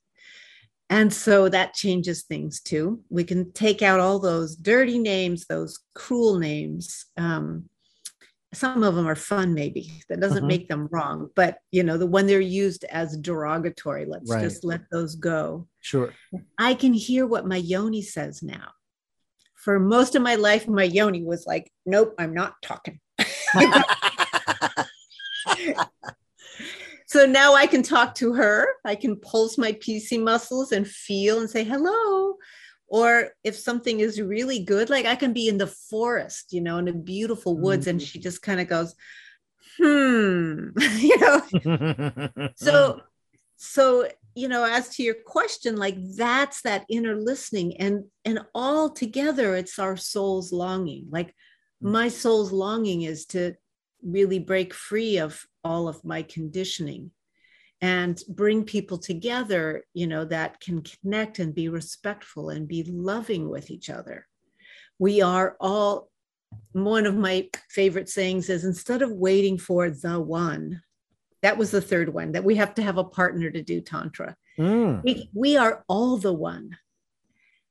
And so that changes things too. We can take out all those dirty names, those cruel names. Um, some of them are fun, maybe that doesn't mm-hmm. make them wrong, but you know, the one they're used as derogatory, let's right. just let those go. Sure. I can hear what my yoni says now. For most of my life, my yoni was like, nope, I'm not talking. so now I can talk to her. I can pulse my PC muscles and feel and say hello. Or if something is really good, like I can be in the forest, you know, in the beautiful woods, mm-hmm. and she just kind of goes, hmm, you know. so, so you know, as to your question, like that's that inner listening, and and all together, it's our soul's longing. Like. My soul's longing is to really break free of all of my conditioning and bring people together you know that can connect and be respectful and be loving with each other. We are all one of my favorite sayings is instead of waiting for the one that was the third one that we have to have a partner to do tantra. Mm. we, we are all the one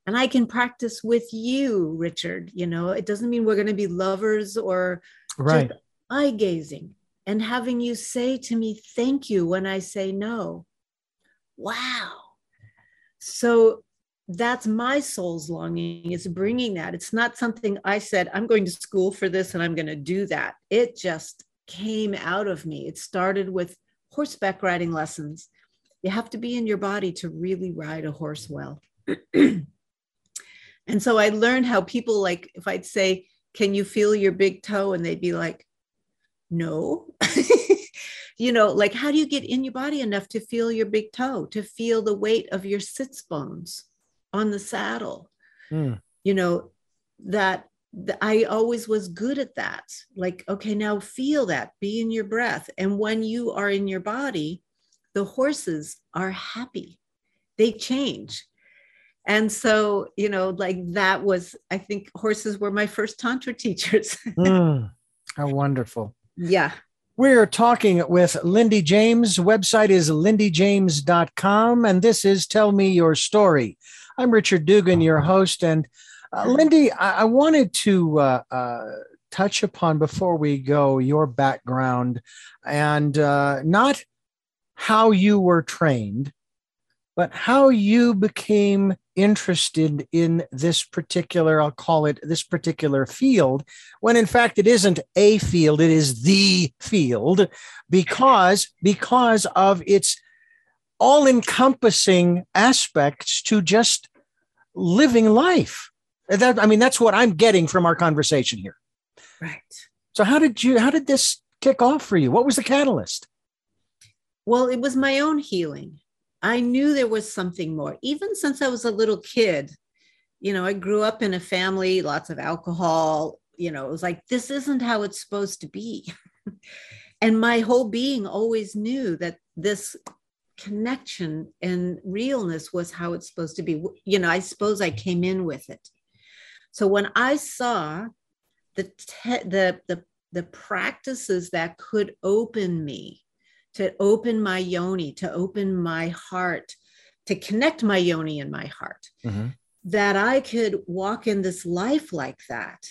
and I can practice with you, Richard. You know, it doesn't mean we're going to be lovers or right. just eye gazing and having you say to me, thank you when I say no. Wow. So that's my soul's longing is bringing that. It's not something I said, I'm going to school for this and I'm going to do that. It just came out of me. It started with horseback riding lessons. You have to be in your body to really ride a horse well. And so I learned how people like, if I'd say, Can you feel your big toe? And they'd be like, No. you know, like, how do you get in your body enough to feel your big toe, to feel the weight of your sits bones on the saddle? Mm. You know, that I always was good at that. Like, okay, now feel that, be in your breath. And when you are in your body, the horses are happy, they change and so you know like that was i think horses were my first tantra teachers. Mm, how wonderful. Yeah. We're talking with lindy james. Website is lindyjames.com and this is tell me your story. I'm richard dugan your host and uh, lindy I-, I, wanted to uh, uh, touch upon before we go your background and uh, not how you were trained but how you became interested in this particular, I'll call it this particular field, when in fact it isn't a field, it is the field because, because of its all encompassing aspects to just living life. That, I mean, that's what I'm getting from our conversation here. Right. So how did you, how did this kick off for you? What was the catalyst? Well, it was my own healing. I knew there was something more. Even since I was a little kid, you know, I grew up in a family, lots of alcohol. You know, it was like, this isn't how it's supposed to be. and my whole being always knew that this connection and realness was how it's supposed to be. You know, I suppose I came in with it. So when I saw the te- the the the practices that could open me to open my yoni, to open my heart, to connect my yoni and my heart, mm-hmm. that I could walk in this life like that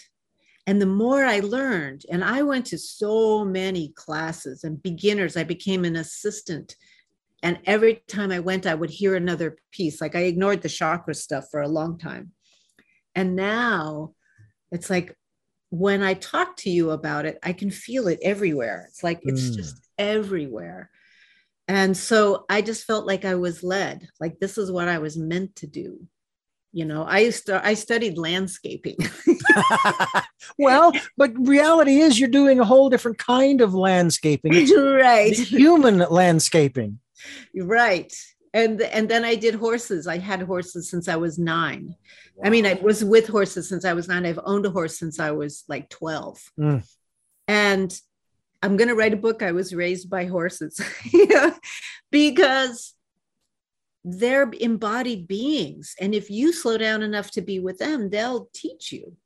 And the more I learned, and I went to so many classes and beginners, I became an assistant. And every time I went, I would hear another piece. Like I ignored the chakra stuff for a long time. And now it's like when I talk to you about it, I can feel it everywhere. It's like it's mm. just everywhere. And so I just felt like I was led, like this is what I was meant to do. You know i used to i studied landscaping. Well but reality is you're doing a whole different kind of landscaping. It's right. human landscaping. Right. And and then i did horses. I had horses since i was nine. Wow. i mean i was with horses since i was nine. I've owned a horse since i was like 12 mm. and i'm going to write a book i was raised by horses. Because they're embodied beings and if you slow down enough to be with them they'll teach you.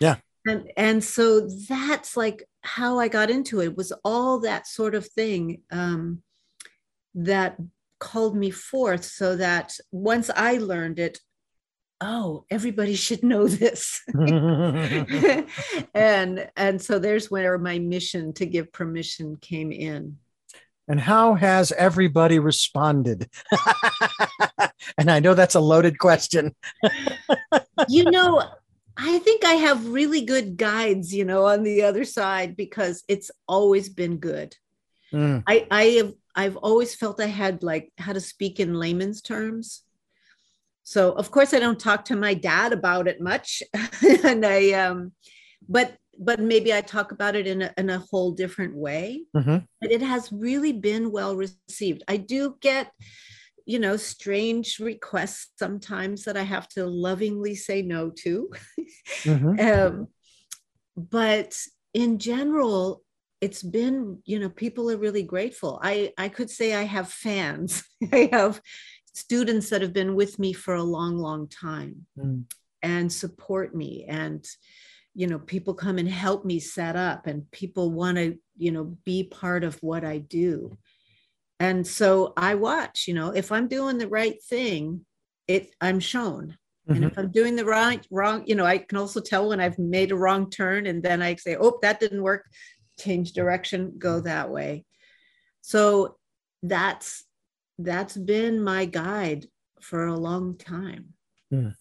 Yeah. And and so that's like how i got into it was all that sort of thing um, that called me forth so that once i learned it oh everybody should know this and and so there's where my mission to give permission came in and how has everybody responded? and I know that's a loaded question. you know, I think I have really good guides, you know, on the other side because it's always been good. Mm. I, I have I've always felt I had like how to speak in layman's terms. So of course I don't talk to my dad about it much. and I um but but maybe I talk about it in a, in a whole different way. Mm-hmm. But it has really been well received. I do get, you know, strange requests sometimes that I have to lovingly say no to. Mm-hmm. um, but in general, it's been, you know, people are really grateful. I, I could say I have fans. I have students that have been with me for a long, long time mm. and support me and you know people come and help me set up and people want to you know be part of what i do. And so i watch you know if i'm doing the right thing it i'm shown. Mm-hmm. and if i'm doing the right wrong you know i can also tell when i've made a wrong turn and then i say oh that didn't work. Change direction go that way. So that's that's been my guide for a long time mm.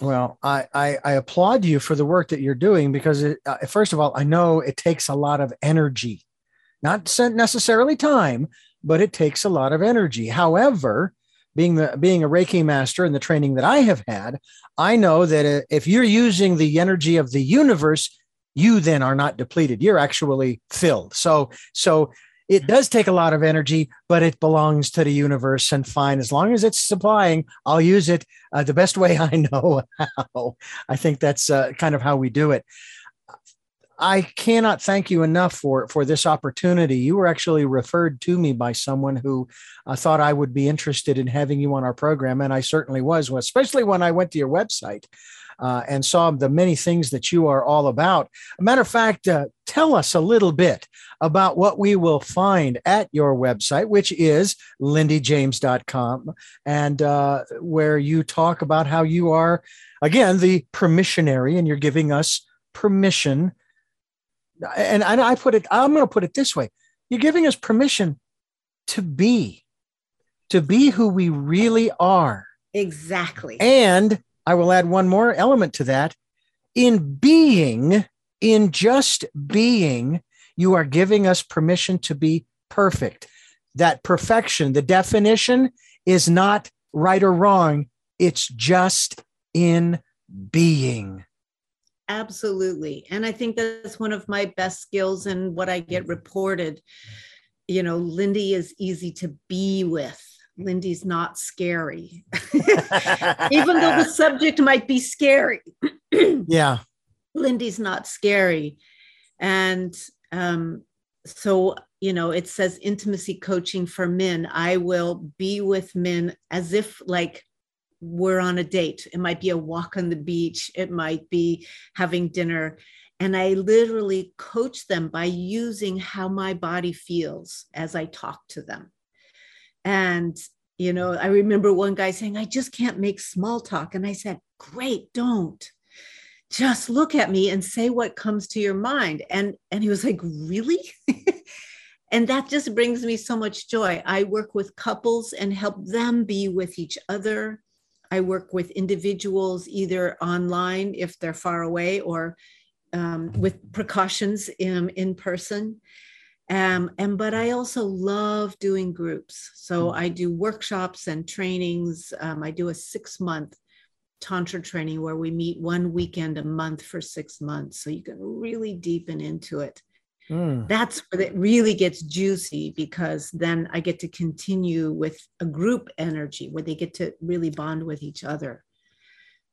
Well, I, I, I, applaud you for the work that you're doing because, it, uh, first of all, I know it takes a lot of energy, not necessarily time, but it takes a lot of energy. However, being the being a Reiki master and the training that I have had, I know that uh, if you're using the energy of the universe, you then are not depleted. You're actually filled. So so it does take a lot of energy, but it belongs to the universe and fine. As long as it's supplying, I'll use it uh, the best way I know how. I think that's uh, kind of how we do it. I cannot thank you enough for for this opportunity. You were actually referred to me by someone who uh, thought I would be interested in having you on our program, and I certainly was, especially when I went to your website uh, and saw the many things that you are all about. A matter of fact, uh, tell us a little bit about what we will find at your website, which is lindyjames.com, and uh, where you talk about how you are, again, the permissionary, and you're giving us permission. And, and I put it, I'm going to put it this way you're giving us permission to be, to be who we really are. Exactly. And I will add one more element to that. In being, in just being, you are giving us permission to be perfect. That perfection, the definition is not right or wrong, it's just in being. Absolutely. And I think that's one of my best skills and what I get reported. You know, Lindy is easy to be with. Lindy's not scary, even though the subject might be scary. yeah. Lindy's not scary. And um, so, you know, it says intimacy coaching for men. I will be with men as if like we're on a date. It might be a walk on the beach, it might be having dinner. And I literally coach them by using how my body feels as I talk to them. And, you know, I remember one guy saying, I just can't make small talk. And I said, Great, don't. just look at me and say what comes to your mind. And and he was like really? And that just brings me so much joy. I work with couples and help them be with each other. I work with individuals either online if they're far away or um, with precautions in, in person um, and but i also love doing groups. So i do workshops and trainings. Um, i do a six month tantra training where we meet one weekend a month for six months. So you can really deepen into it. Mm. that's where it really gets juicy because then i get to continue with a group energy where they get to really bond with each other.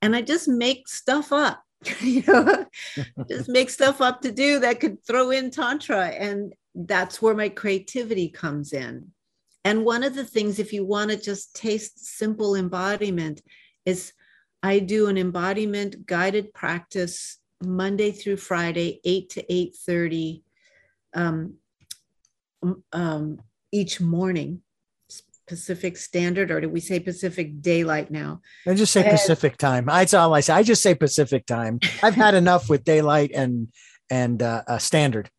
And i just make stuff up you know just make stuff up to do that could throw in tantra. And that's where my creativity comes in and one of the things if you want to just taste simple embodiment is I do an embodiment guided practice Monday through Friday, 8 to 8:30 um, um, each morning. Pacific Standard, or do we say Pacific Daylight now? I just say and, Pacific time. That's all I say. I just say Pacific time. I've had enough with daylight and and uh, uh, standard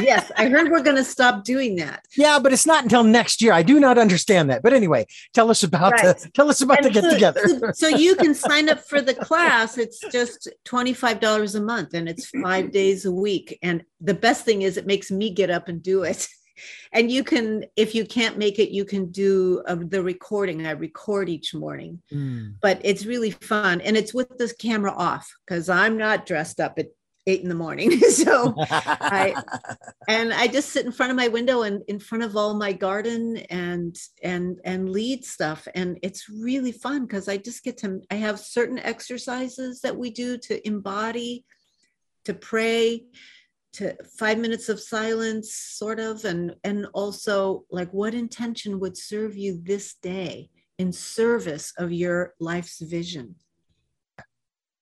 yes, I heard we're going to stop doing that. Yeah, but it's not until next year. I do not understand that. But anyway, tell us about right. the tell us about and the get together. So, so, you can sign up for the class. It's just twenty five dollars a month, and it's five days a week. And the best thing is, it makes me get up and do it. And you can, if you can't make it, you can do uh, the recording. I record each morning, mm. but it's really fun, and it's with this camera off because I'm not dressed up. It eight in the morning. so I and I just sit in front of my window and in front of all my garden and and and lead stuff. And it's really fun because I just get to I have certain exercises that we do to embody, to pray, to five minutes of silence, sort of, and and also like what intention would serve you this day in service of your life's vision.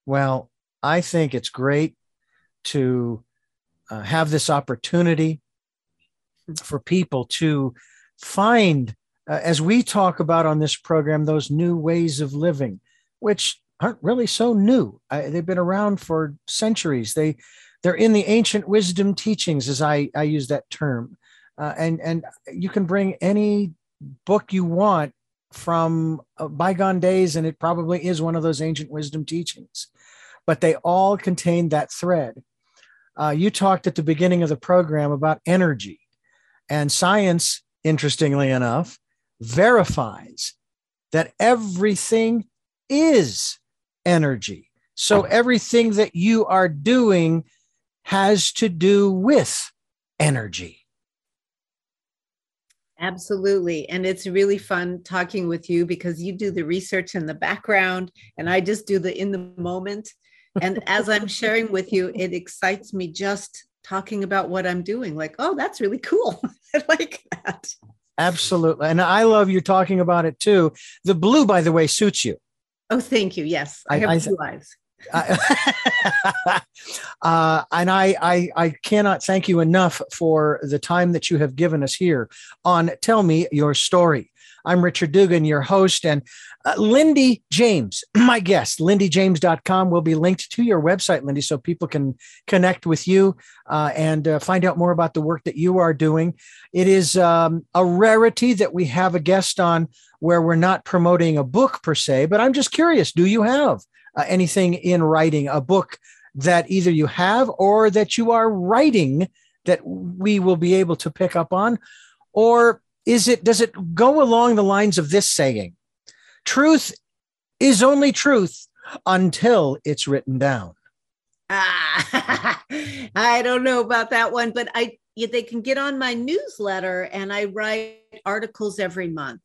Well, I think it's great to uh, have this opportunity for people to find, uh, as we talk about on this program, those new ways of living, which aren't really so new. they've been around for centuries. They they're in the ancient wisdom teachings, as I, I use that term. Uh, and and you can bring any book you want from uh, bygone days, and it probably is one of those ancient wisdom teachings. But they all contain that thread uh, you talked at the beginning of the program about energy, and science, interestingly enough, verifies that everything is energy. So everything that you are doing has to do with energy. Absolutely. And it's really fun talking with you because you do the research in the background and I just do the in the moment and as I'm sharing with you, it excites me just talking about what I'm doing. Like, oh, that's really cool. I like that. Absolutely. And I love you talking about it too. The blue, by the way, suits you. Oh, thank you. Yes. I, I have I, blue eyes. uh, and I, I, I cannot thank you enough for the time that you have given us here on Tell Me Your Story. I'm Richard Dugan, your host, and uh, Lindy James, my guest. LindyJames.com will be linked to your website, Lindy, so people can connect with you uh, and uh, find out more about the work that you are doing. It is um, a rarity that we have a guest on where we're not promoting a book per se, but I'm just curious do you have uh, anything in writing, a book that either you have or that you are writing that we will be able to pick up on? Or is it does it go along the lines of this saying truth is only truth until it's written down. Ah, i don't know about that one but i they can get on my newsletter and i write articles every month.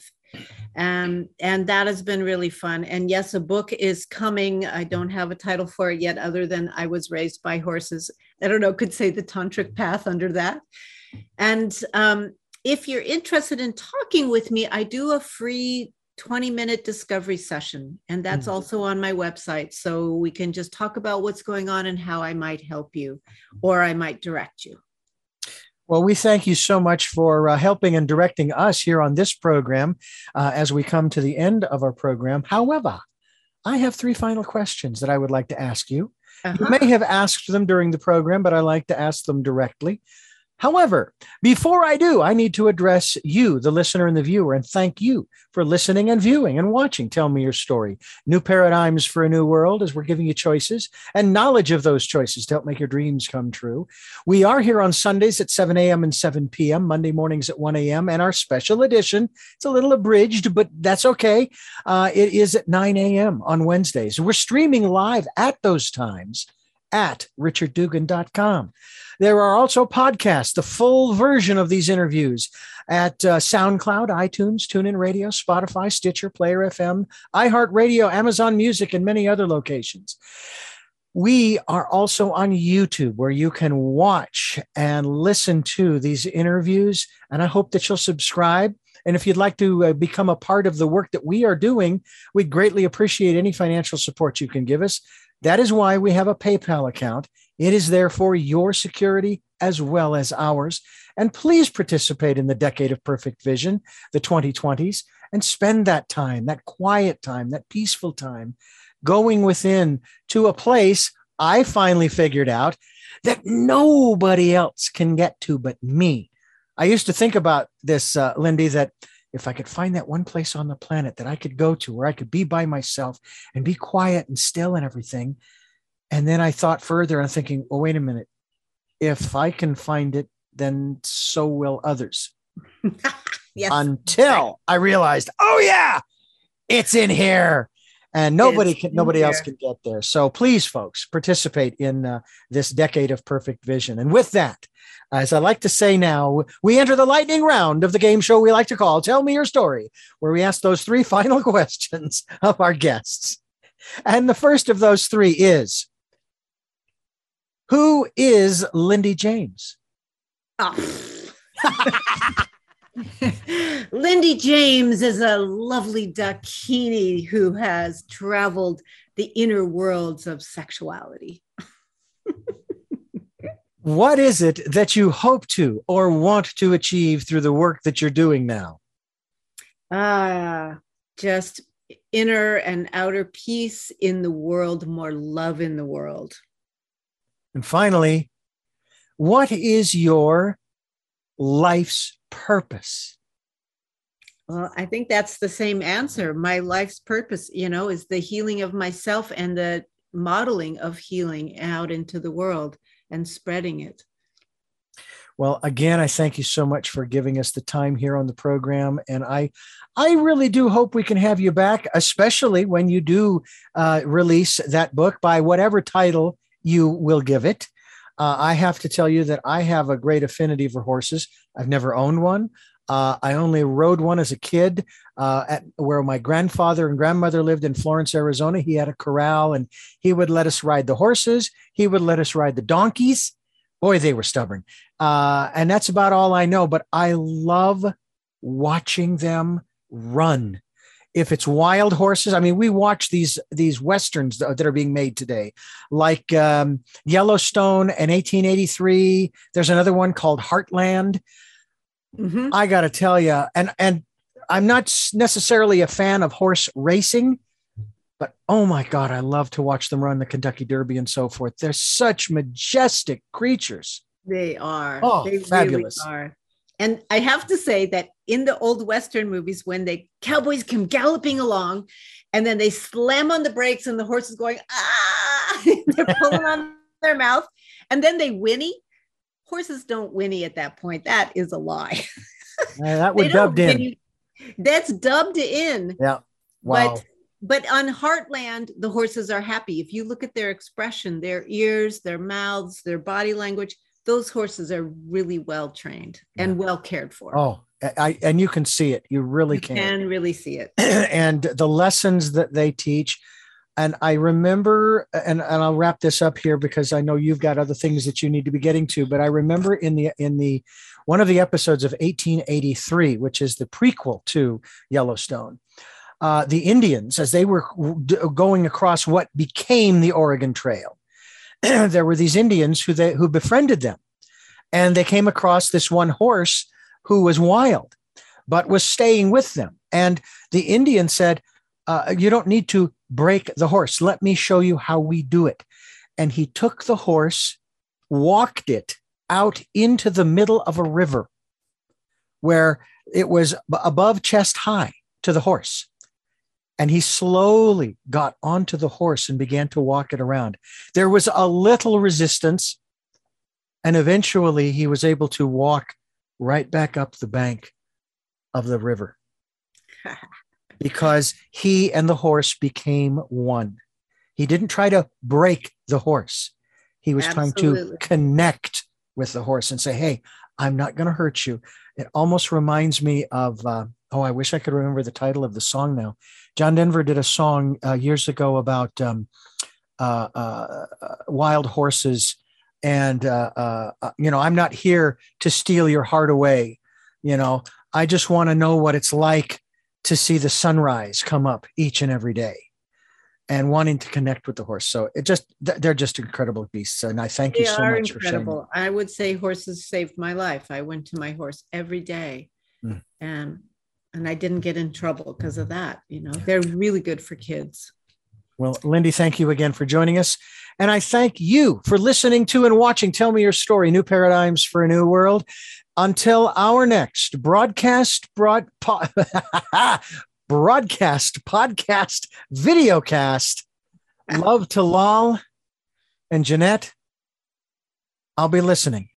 Um, and that has been really fun. And yes a book is coming. I don't have a title for it yet other than i was raised by horses. I don't know could say the tantric path under that. And um, if you're interested in talking with me, I do a free 20 minute discovery session, and that's mm-hmm. also on my website. So we can just talk about what's going on and how I might help you or I might direct you. Well, we thank you so much for uh, helping and directing us here on this program uh, as we come to the end of our program. However, I have three final questions that I would like to ask you. Uh-huh. You may have asked them during the program, but I like to ask them directly. However, before I do, I need to address you, the listener and the viewer, and thank you for listening and viewing and watching. Tell me your story. New paradigms for a new world as we're giving you choices and knowledge of those choices to help make your dreams come true. We are here on Sundays at 7 a.m. and 7 p.m., Monday mornings at 1 a.m., and our special edition, it's a little abridged, but that's okay. Uh, it is at 9 a.m. on Wednesdays. We're streaming live at those times at richarddugan.com. There are also podcasts, the full version of these interviews at uh, SoundCloud, iTunes, TuneIn Radio, Spotify, Stitcher, Player FM, iHeartRadio, Amazon Music, and many other locations. We are also on YouTube where you can watch and listen to these interviews. And I hope that you'll subscribe. And if you'd like to uh, become a part of the work that we are doing, we'd greatly appreciate any financial support you can give us. That is why we have a PayPal account. It is there for your security as well as ours. And please participate in the Decade of Perfect Vision, the 2020s, and spend that time, that quiet time, that peaceful time, going within to a place I finally figured out that nobody else can get to but me. I used to think about this, uh, Lindy, that if I could find that one place on the planet that I could go to where I could be by myself and be quiet and still and everything. And then I thought further, I'm thinking, oh, wait a minute. If I can find it, then so will others. yes. Until I realized, oh yeah, it's in here. And nobody can, nobody else can get there. So please, folks, participate in uh, this decade of perfect vision. And with that, as I like to say now, we enter the lightning round of the game show we like to call Tell Me Your Story, where we ask those three final questions of our guests. And the first of those three is Who is Lindy James? Oh. Lindy James is a lovely Dakini who has traveled the inner worlds of sexuality. what is it that you hope to or want to achieve through the work that you're doing now? Ah, uh, just inner and outer peace in the world, more love in the world. And finally, what is your life's purpose? Well, I think that's the same answer. My life's purpose, you know, is the healing of myself and the modeling of healing out into the world and spreading it. Well, again, I thank you so much for giving us the time here on the program, and I, I really do hope we can have you back, especially when you do uh, release that book by whatever title you will give it. Uh, I have to tell you that I have a great affinity for horses. I've never owned one. Uh, I only rode one as a kid uh, at where my grandfather and grandmother lived in Florence, Arizona. He had a corral and he would let us ride the horses. He would let us ride the donkeys. Boy, they were stubborn. Uh, and that's about all I know. But I love watching them run if it's wild horses i mean we watch these these westerns that are being made today like um, yellowstone and 1883 there's another one called heartland. Mm-hmm. i gotta tell you and and i'm not necessarily a fan of horse racing but oh my god i love to watch them run the kentucky derby and so forth. They're such majestic creatures. They are. Oh they fabulous. really are. And I have to say that in the old Western movies, when the cowboys come galloping along and then they slam on the brakes and the horse is going, ah, they're pulling on their mouth, and then they whinny. Horses don't whinny at that point. That is a lie. Yeah, that was dubbed in. That's dubbed in. Yeah. Wow. But but on Heartland, the horses are happy. If you look at their expression, their ears, their mouths, their body language, those horses are really well trained and well cared for. Oh, I, and you can see it. You really you can. can really see it. and the lessons that they teach. And I remember, and, and I'll wrap this up here because I know you've got other things that you need to be getting to. But I remember in the in the one of the episodes of 1883, which is the prequel to Yellowstone, uh, the Indians, as they were going across what became the Oregon Trail, there were these Indians who they who befriended them, and they came across this one horse who was wild, but was staying with them. And the Indian said, uh, "You don't need to break the horse. Let me show you how we do it." and he took the horse, walked it out into the middle of a river where it was above chest high to the horse. And he slowly got onto the horse and began to walk it around. There was a little resistance. And eventually he was able to walk right back up the bank of the river because he and the horse became one. He didn't try to break the horse. He was Absolutely. trying to connect with the horse and say, Hey, I'm not going to hurt you. It almost reminds me of, uh, oh, I wish I could remember the title of the song now. John Denver did a song uh, years ago about um, uh, uh wild horses. And, uh, uh, you know, I'm not here to steal your heart away. You know, I just want to know what it's like to see the sunrise come up each and every day and wanting to connect with the horse. So it just they're just incredible beasts, and I thank they you so much incredible. for sharing. I would say horses saved my life. I went to my horse every day, mm. and and I didn't get in trouble because of that. You know, they're really good for kids. Well, Lindy, thank you again for joining us. And I thank you for listening to and watching Tell Me Your Story New Paradigms for a New World. Until our next broadcast, broad, po- broadcast, podcast, videocast. Love to Lal and Jeanette. I'll be listening.